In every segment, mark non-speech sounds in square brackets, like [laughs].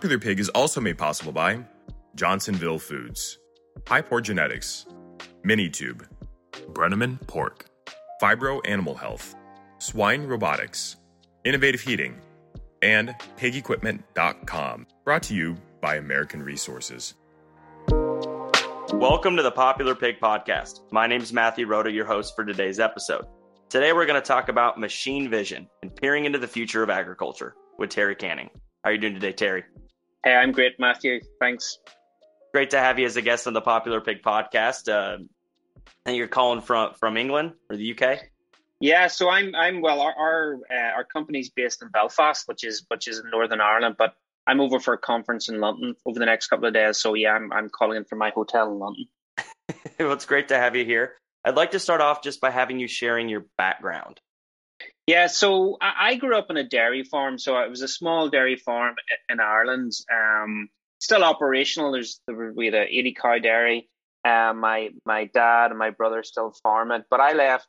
Popular Pig is also made possible by Johnsonville Foods, Hypor Genetics, Minitube, Brenneman Pork, Phibro Animal Health, Swine Robotics, Innovative Heating, and PigEquipment.com. Brought to you by American Resources. Welcome to the Popular Pig Podcast. My name is Matthew Rhoda, your host for today's episode. Today we're going to talk about machine vision and peering into the future of agriculture with Terry Canning. How are you doing today, Terry? Hey, I'm great, Matthew. Thanks. Great to have you as a guest on the Popular Pig Podcast. Uh, and you're calling from from England or the UK? Yeah, so I'm I'm well. Our our, uh, our company's based in Belfast, which is which is in Northern Ireland, but I'm over for a conference in London over the next couple of days. So yeah, I'm I'm calling in from my hotel in London. [laughs] well, it's great to have you here. I'd like to start off just by having you sharing your background. Yeah, so I, grew up on a dairy farm. So it was a small dairy farm in Ireland. Um, still operational. There's we had a 80 cow dairy. Uh, my my dad and my brother still farm it, but I left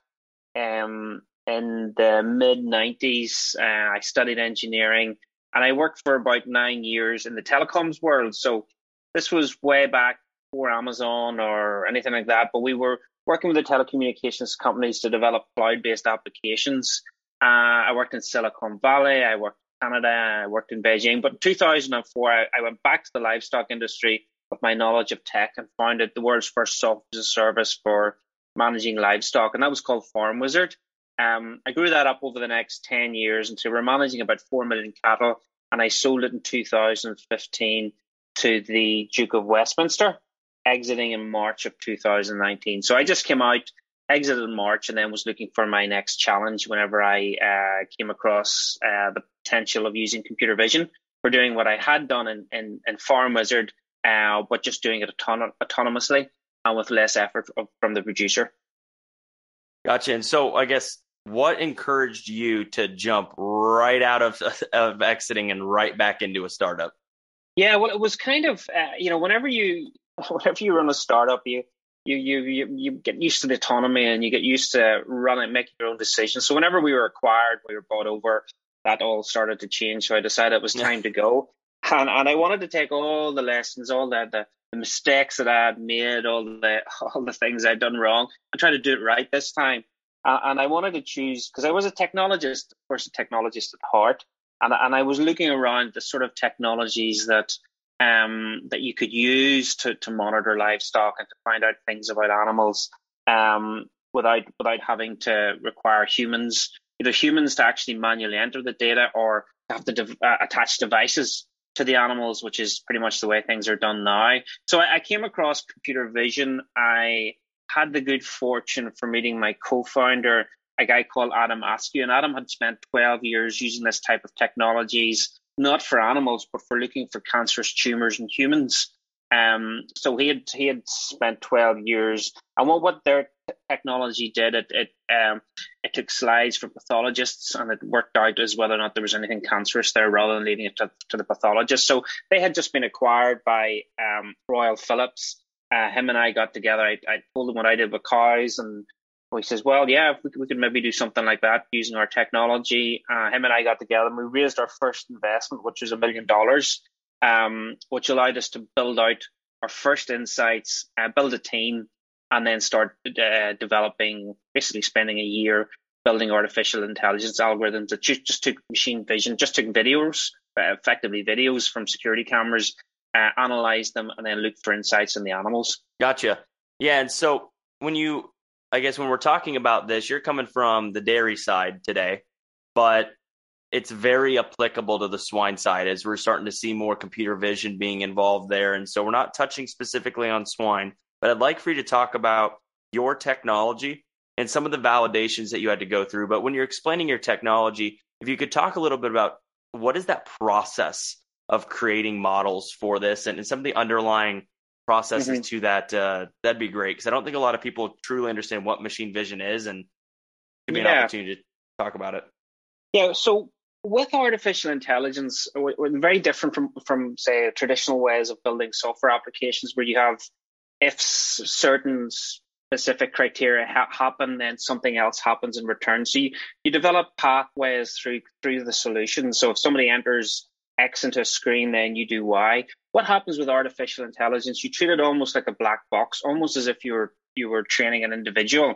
um, in the mid '90s. Uh, I studied engineering, and I worked for about nine years in the telecoms world. So this was way back before Amazon or anything like that. But we were working with the telecommunications companies to develop cloud-based applications. Uh, I worked in Silicon Valley. I worked in Canada. I worked in Beijing. But in 2004, I, I went back to the livestock industry with my knowledge of tech and founded the world's first software service for managing livestock, and that was called Farm Wizard. Um, I grew that up over the next 10 years until we're managing about 4 million cattle, and I sold it in 2015 to the Duke of Westminster, exiting in March of 2019. So I just came out, exited in March, and then was looking for my next challenge whenever I uh, came across uh, the potential of using computer vision for doing what I had done in, in, in Farm Wizard uh, but just doing it auton- autonomously and with less effort from the producer. Gotcha. And so, I guess what encouraged you to jump right out of [laughs] of exiting and right back into a startup? Yeah, well, it was kind of uh, you know whenever you [laughs] whenever you run a startup, you you you you you get used to the autonomy and you get used to running, making your own decisions. So whenever we were acquired, we were bought over. That all started to change. So I decided it was time to go and and I wanted to take all the lessons, all the, the, the mistakes that I had made, all the [laughs] all the things I'd done wrong, and try to do it right this time. Uh, and I wanted to choose because I was a technologist, of course, a technologist at heart, and and I was looking around the sort of technologies that um that you could use to to monitor livestock and to find out things about animals um without without having to require humans either humans to actually manually enter the data or have to de- uh, attach devices to the animals, which is pretty much the way things are done now. So I, I came across computer vision. I had the good fortune for meeting my co-founder, a guy called Adam Askew, and Adam had spent 12 years using this type of technologies, not for animals, but for looking for cancerous tumors in humans. Um, so he had he had spent 12 years, and what what their technology did it it um, it took slides from pathologists and it worked out as whether or not there was anything cancerous there, rather than leaving it to, to the pathologist. So they had just been acquired by um, Royal Philips. Uh, him and I got together. I, I told him what I did with cows, and he says, "Well, yeah, we could, we could maybe do something like that using our technology." Uh, him and I got together, and we raised our first investment, which was a million dollars um, which allowed us to build out our first insights, uh, build a team, and then start uh, developing, basically spending a year building artificial intelligence algorithms that just, just took machine vision, just took videos, uh, effectively videos from security cameras, uh, analyzed them, and then looked for insights in the animals. Gotcha. Yeah. And so when you, I guess, when we're talking about this, you're coming from the dairy side today, but it's very applicable to the swine side as we're starting to see more computer vision being involved there. And so we're not touching specifically on swine, but I'd like for you to talk about your technology and some of the validations that you had to go through. But when you're explaining your technology, if you could talk a little bit about what is that process of creating models for this and, and some of the underlying processes mm-hmm. to that, uh, that'd be great because I don't think a lot of people truly understand what machine vision is and give me yeah. an opportunity to talk about it. Yeah, so with artificial intelligence, we're very different from from say traditional ways of building software applications where you have if certain specific criteria ha- happen, then something else happens in return. So you, you develop pathways through through the solution. So if somebody enters X into a screen, then you do Y. What happens with artificial intelligence? You treat it almost like a black box, almost as if you were you were training an individual.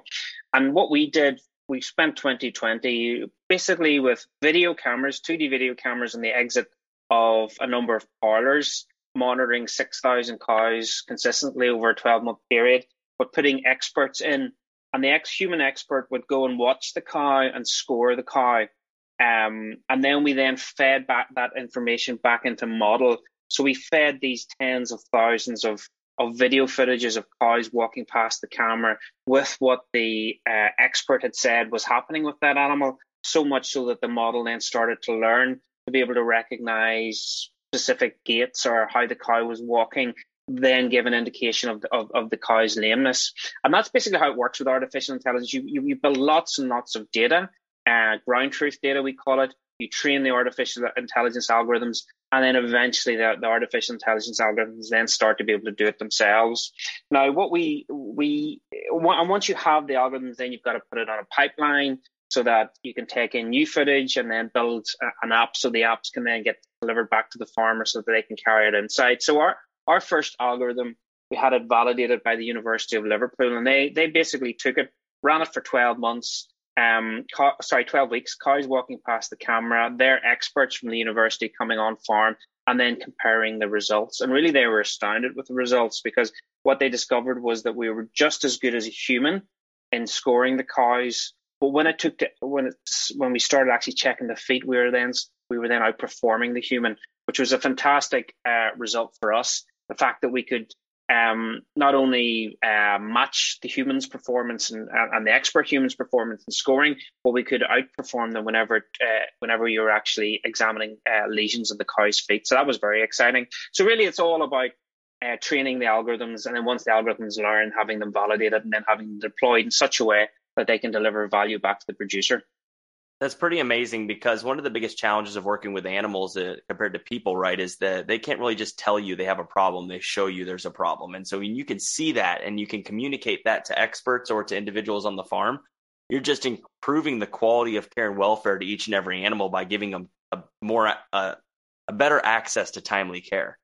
And what we did, we spent 2020 basically with video cameras, 2D video cameras, on the exit of a number of parlors, monitoring 6,000 cows consistently over a 12 month period but putting experts in, and the ex human expert would go and watch the cow and score the cow. Um, and then we then fed back that information back into model. So we fed these tens of thousands of of video footages of cows walking past the camera with what the uh, expert had said was happening with that animal. So much so that the model then started to learn to be able to recognize specific gaits or how the cow was walking then give an indication of the, of, of the cow's lameness. And that's basically how it works with artificial intelligence. You, you, you build lots and lots of data, uh, ground truth data, we call it. You train the artificial intelligence algorithms, and then eventually the, the artificial intelligence algorithms then start to be able to do it themselves. Now, what we, we, and once you have the algorithms, then you've got to put it on a pipeline so that you can take in new footage and then build an app so the apps can then get delivered back to the farmer so that they can carry it inside. So our, our first algorithm, we had it validated by the University of Liverpool, and they they basically took it, ran it for 12 months. Um, sorry, 12 weeks. Cows walking past the camera. They're experts from the university coming on farm and then comparing the results. And really, they were astounded with the results because what they discovered was that we were just as good as a human in scoring the cows. But when it took to, when it, when we started actually checking the feet, we were then we were then outperforming the human, which was a fantastic uh, result for us the fact that we could um, not only uh, match the humans' performance and, and the expert humans' performance in scoring, but we could outperform them whenever uh, whenever you're actually examining uh, lesions of the cow's feet. So that was very exciting. So really, it's all about uh, training the algorithms, and then once the algorithms learn, having them validated, and then having them deployed in such a way that they can deliver value back to the producer. That's pretty amazing because one of the biggest challenges of working with animals uh, compared to people, right, is that they can't really just tell you they have a problem. They show you there's a problem. And so when you can see that and you can communicate that to experts or to individuals on the farm, you're just improving the quality of care and welfare to each and every animal by giving them a more uh, a better access to timely care.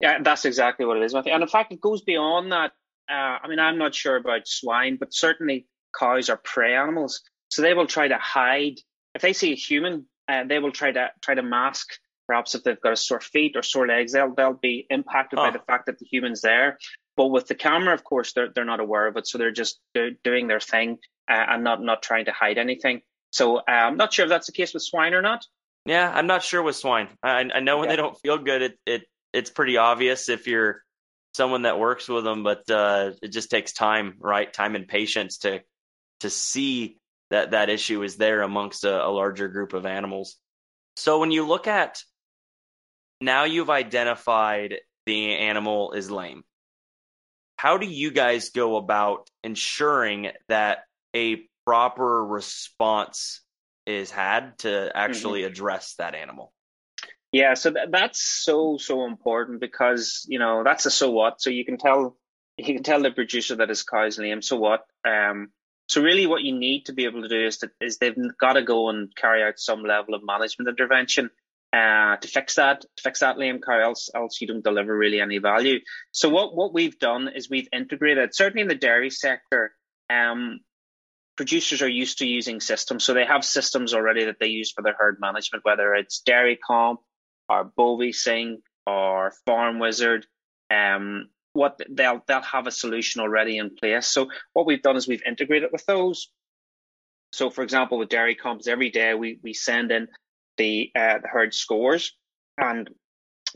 Yeah, that's exactly what it is. And in fact, it goes beyond that. Uh, I mean, I'm not sure about swine, but certainly cows are prey animals. So they will try to hide if they see a human, uh, they will try to try to mask. Perhaps if they've got a sore feet or sore legs, they'll they'll be impacted oh. by the fact that the human's there. But with the camera, of course, they're they're not aware of it, so they're just do, doing their thing uh, and not not trying to hide anything. So uh, I'm not sure if that's the case with swine or not. Yeah, I'm not sure with swine. I, I know when yeah. they don't feel good, it, it it's pretty obvious if you're someone that works with them, but uh, it just takes time, right? Time and patience to to see that that issue is there amongst a, a larger group of animals. So when you look at now you've identified the animal is lame. How do you guys go about ensuring that a proper response is had to actually mm-hmm. address that animal? Yeah, so th- that's so so important because you know that's a so what. So you can tell you can tell the producer that his cow is lame. So what? Um, so really, what you need to be able to do is to, is they've got to go and carry out some level of management intervention uh, to fix that, to fix that lame cow, else else you don't deliver really any value. So what what we've done is we've integrated, certainly in the dairy sector, um, producers are used to using systems, so they have systems already that they use for their herd management, whether it's Dairy Comp or Bovisync or Farm Wizard. Um, what they'll they'll have a solution already in place. So what we've done is we've integrated with those. So for example, with dairy comps, every day we we send in the uh, the herd scores, and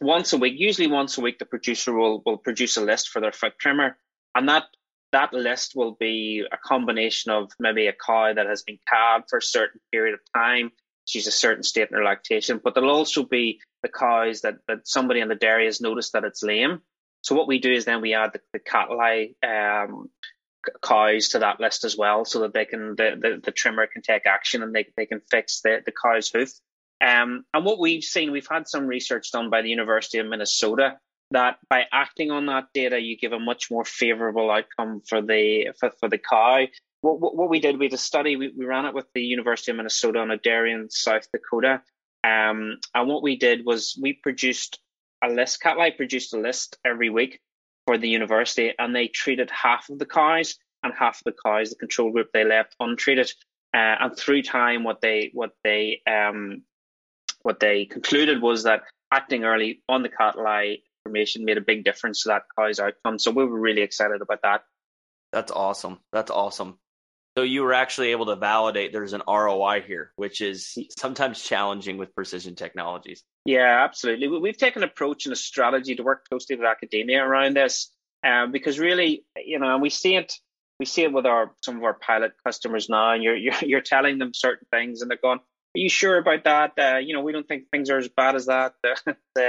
once a week, usually once a week, the producer will will produce a list for their foot trimmer, and that that list will be a combination of maybe a cow that has been calved for a certain period of time, she's a certain state in her lactation. But there'll also be the cows that, that somebody in the dairy has noticed that it's lame. So what we do is then we add the, the CattleEye um, cows to that list as well, so that they can the, the, the trimmer can take action and they they can fix the the cow's hoof. Um, and what we've seen, we've had some research done by the University of Minnesota that by acting on that data, you give a much more favourable outcome for the for, for the cow. What, what, what we did, we had a study, we, we ran it with the University of Minnesota on a dairy in South Dakota. Um, and what we did was we produced a list, CattleEye produced a list every week for the university, and they treated half of the cows and half of the cows, the control group, they left untreated. Uh, and through time, what they what they um, what they concluded was that acting early on the eye information made a big difference to that cow's outcome. So we were really excited about that. That's awesome. That's awesome. So you were actually able to validate there's an ROI here, which is sometimes challenging with precision technologies. Yeah, absolutely. We've taken an approach and a strategy to work closely with academia around this, um, because really, you know, and we see it, we see it with our some of our pilot customers now, and you're you're, you're telling them certain things, and they're going, "Are you sure about that? Uh, you know, we don't think things are as bad as that." [laughs] uh,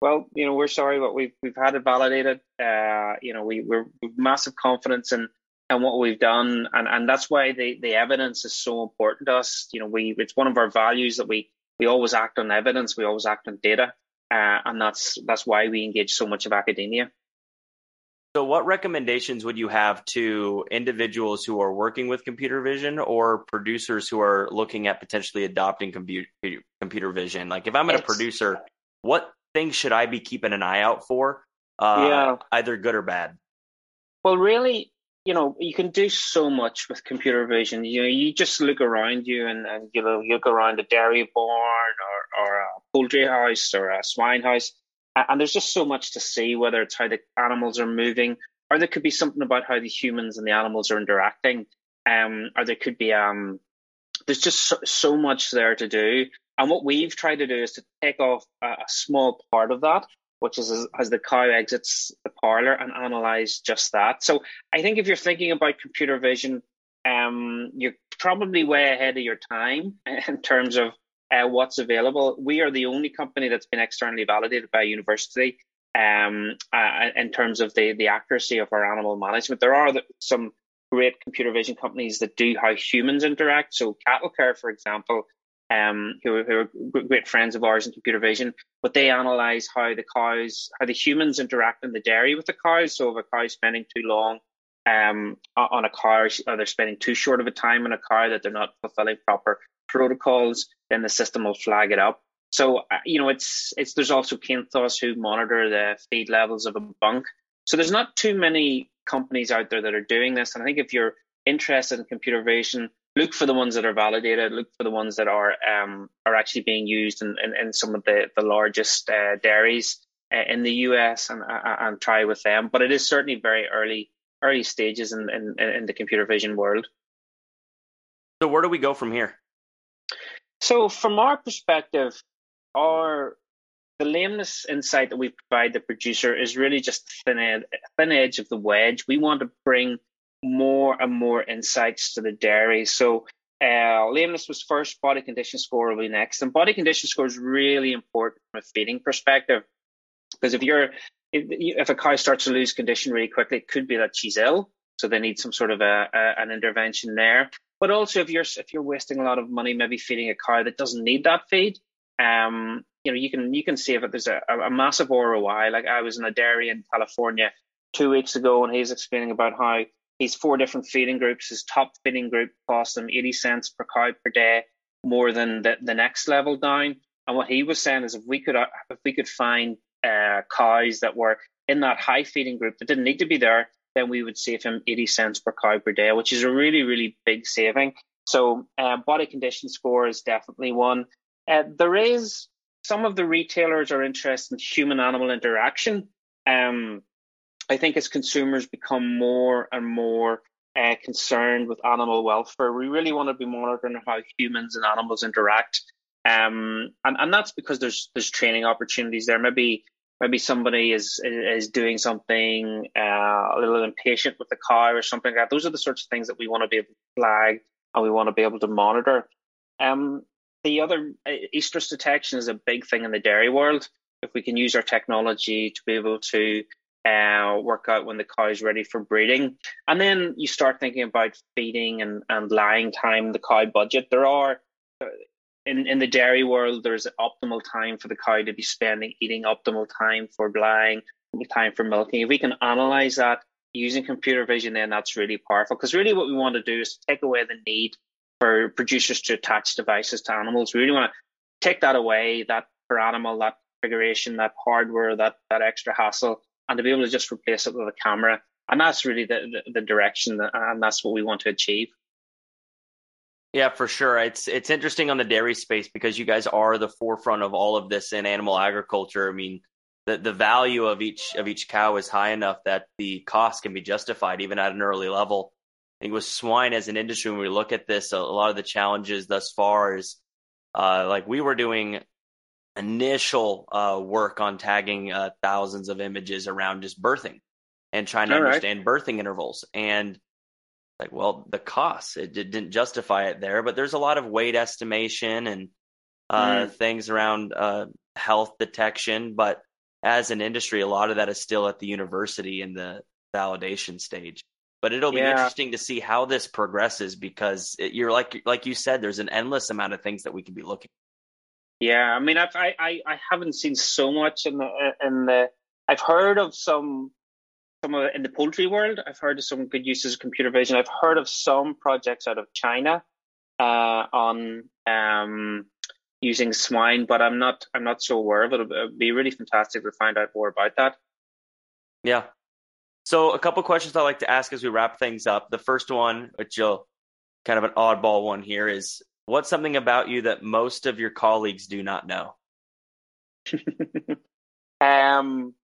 well, you know, we're sorry, but we've we've had it validated. Uh, you know, we we're massive confidence in and what we've done and, and that's why the, the evidence is so important to us. You know we it's one of our values that we we always act on evidence we always act on data uh, and that's that's why we engage so much of academia. So what recommendations would you have to individuals who are working with computer vision or producers who are looking at potentially adopting computer computer vision? Like if i'm a producer what things should i be keeping an eye out for uh, yeah. either good or bad? Well really you know, you can do so much with computer vision. You know, you just look around you and, and you know, you look around a dairy barn or, or a poultry house or a swine house, and there's just so much to see, whether it's how the animals are moving, or there could be something about how the humans and the animals are interacting, um, or there could be um, there's just so, so much there to do. And what we've tried to do is to take off a, a small part of that which is as, the cow exits the parlor and analyze just that. So I think if you're thinking about computer vision, um, you're probably way ahead of your time [laughs] in terms of uh, what's available. We are the only company that's been externally validated by a university um, uh, in terms of the, the accuracy of our animal management. There are some great computer vision companies that do how humans interact. So Cattle Care, for example, um, who, who, are great friends of ours in computer vision, but they analyze how the cows, how the humans interact in the dairy with the cows. So if a cow is spending too long um, on a cow, or they're spending too short of a time on a cow that they're not fulfilling proper protocols, then the system will flag it up. So uh, you know, it's it's there's also Cainthus who monitor the feed levels of a bunk. So there's not too many companies out there that are doing this, and I think if you're interested in computer vision, look for the ones that are validated, look for the ones that are um, are actually being used in, in, in some of the, the largest uh, dairies uh, in the US and, uh, and try with them. But it is certainly very early early stages in, in, in the computer vision world. So where do we go from here? So from our perspective, our the lameness insight that we provide the producer is really just thin, ed- thin edge of the wedge. We want to bring more and more insights to the dairy. So uh, lameness was first, body condition score will be next. And body condition score is really important from a feeding perspective. Because if you're if, if a cow starts to lose condition really quickly, it could be that she's ill. So they need some sort of a, a, an intervention there. But also if you're if you're wasting a lot of money maybe feeding a cow that doesn't need that feed, um, you know, you can you can save it. There's a, a massive ROI. Like I was in a dairy in California two weeks ago and he's explaining about how He's four different feeding groups. His top feeding group cost him 80 cents per cow per day, more than the, the next level down. And what he was saying is if we could if we could find uh, cows that were in that high feeding group that didn't need to be there, then we would save him 80 cents per cow per day, which is a really, really big saving. So uh, body condition score is definitely one. Uh, there is some of the retailers are interested in human animal interaction. Um, I think as consumers become more and more uh, concerned with animal welfare, we really want to be monitoring how humans and animals interact. Um, and, and that's because there's there's training opportunities there. Maybe maybe somebody is is doing something uh, a little impatient with the cow or something like that. Those are the sorts of things that we want to be able to flag and we want to be able to monitor. Um, the other uh, estrus detection is a big thing in the dairy world. If we can use our technology to be able to uh, work out when the cow is ready for breeding, and then you start thinking about feeding and, and lying time, the cow budget. There are uh, in, in the dairy world, there's an optimal time for the cow to be spending eating, optimal time for lying, time for milking. If we can analyze that using computer vision, then that's really powerful. Because really, what we want to do is take away the need for producers to attach devices to animals. We really want to take that away, that per animal, that configuration, that hardware, that that extra hassle, and to be able to just replace it with a camera. And that's really the, the, the direction, that, and that's what we want to achieve. Yeah, for sure. It's it's interesting on the dairy space because you guys are the forefront of all of this in animal agriculture. I mean, the the value of each of each cow is high enough that the cost can be justified even at an early level. I think with swine as an industry, when we look at this, a, lot of the challenges thus far is uh, like we were doing initial uh, work on tagging uh, thousands of images around just birthing and trying to All understand right. birthing intervals and like well the cost it didn't justify it there but there's a lot of weight estimation and uh, mm. things around uh, health detection but as an industry a lot of that is still at the university in the validation stage but it'll be yeah. interesting to see how this progresses because it, you're like like you said there's an endless amount of things that we can be looking yeah, I mean, I've, I, I, I haven't seen so much in the in the. I've heard of some some of in the poultry world. I've heard of some good uses of computer vision. I've heard of some projects out of China uh, on um, using swine, but I'm not I'm not so aware of it. It'd be really fantastic to find out more about that. Yeah. So a couple questions I like to ask as we wrap things up. The first one, which you'll kind of an oddball one here, is What's something about you that most of your colleagues do not know? [laughs] um,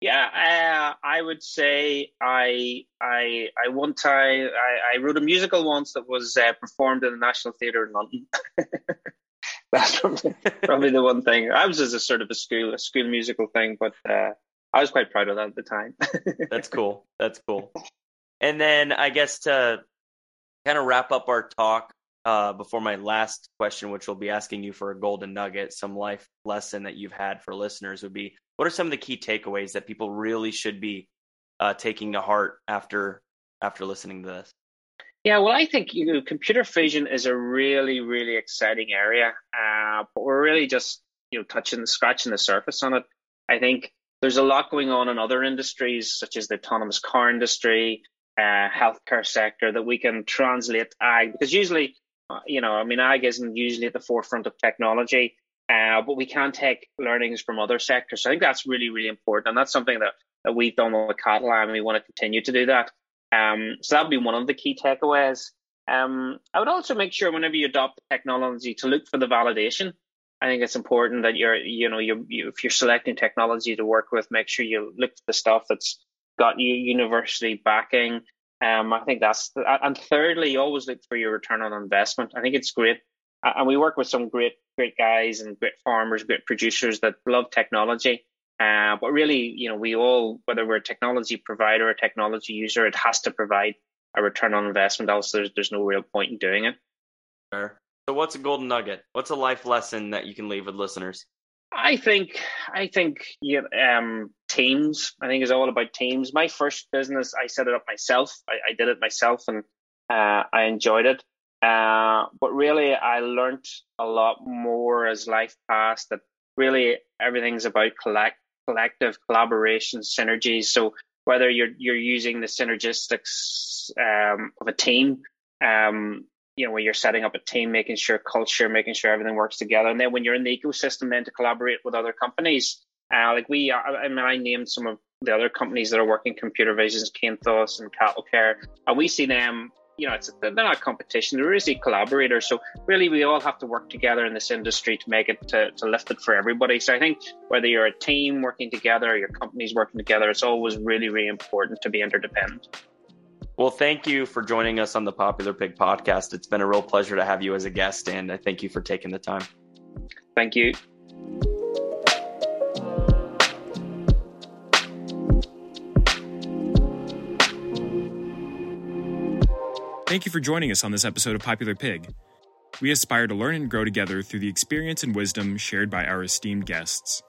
yeah, uh, I would say I I I one time I, I wrote a musical once that was uh, performed in the National Theatre in London. [laughs] That's probably, probably the one thing. I was as a sort of a school a school musical thing, but uh, I was quite proud of that at the time. [laughs] That's cool. That's cool. And then I guess to kind of wrap up our talk, uh, before my last question, which will be asking you for a golden nugget, some life lesson that you've had for listeners would be what are some of the key takeaways that people really should be uh, taking to heart after after listening to this? Yeah, well, I think you know, computer vision is a really, really exciting area, uh, but we're really just you know touching, scratching the surface on it. I think there's a lot going on in other industries, such as the autonomous car industry, uh, healthcare sector, that we can translate ag because usually you know, I mean, ag isn't usually at the forefront of technology, uh, but we can take learnings from other sectors. So I think that's really, really important. And that's something that, that we've done with cattle and we want to continue to do that. Um, so that would be one of the key takeaways. Um, I would also make sure whenever you adopt technology to look for the validation. I think it's important that you're, you know, you, you if you're selecting technology to work with, make sure you look for the stuff that's got university backing, um, I think that's the, and thirdly, always look for your return on investment. I think it's great, and we work with some great, great guys and great farmers, great producers that love technology. Uh, but really, you know, we all, whether we're a technology provider or a technology user, it has to provide a return on investment. Else, there's there's no real point in doing it. Sure. So, what's a golden nugget? What's a life lesson that you can leave with listeners? I think I think um, teams. I think is all about teams. My first business, I set it up myself. I, I did it myself, and uh, I enjoyed it. Uh, but really, I learned a lot more as life passed. That really everything's about collect, collective collaboration, synergies. So whether you're you're using the synergistics um, of a team, um, you know, when you're setting up a team, making sure culture, making sure everything works together. And then when you're in the ecosystem, then to collaborate with other companies. Uh, like we, I mean, I named some of the other companies that are working computer visions, Cainthus and Cattle Care, and we see them. You know, it's they're not competition; they're really collaborators. So really, we all have to work together in this industry to make it to, to lift it for everybody. So I think whether you're a team working together, or your company's working together, it's always really, really important to be interdependent. Well, thank you for joining us on the Popular Pig podcast. It's been a real pleasure to have you as a guest, and I thank you for taking the time. Thank you. Thank you for joining us on this episode of Popular Pig. we aspire to learn and grow together through the experience and wisdom shared by our esteemed guests.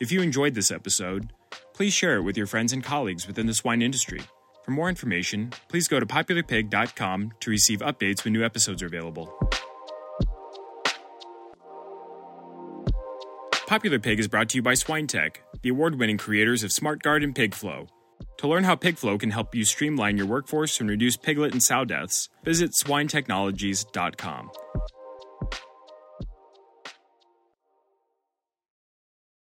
If you enjoyed this episode, please share it with your friends and colleagues within the swine industry. For more information, please go to popularpig.com to receive updates when new episodes are available. Popular Pig is brought to you by SwineTech, the award winning creators of SmartGuard and PigFlow. To learn how PigFlow can help you streamline your workforce and reduce piglet and sow deaths, visit swinetechnologies.com.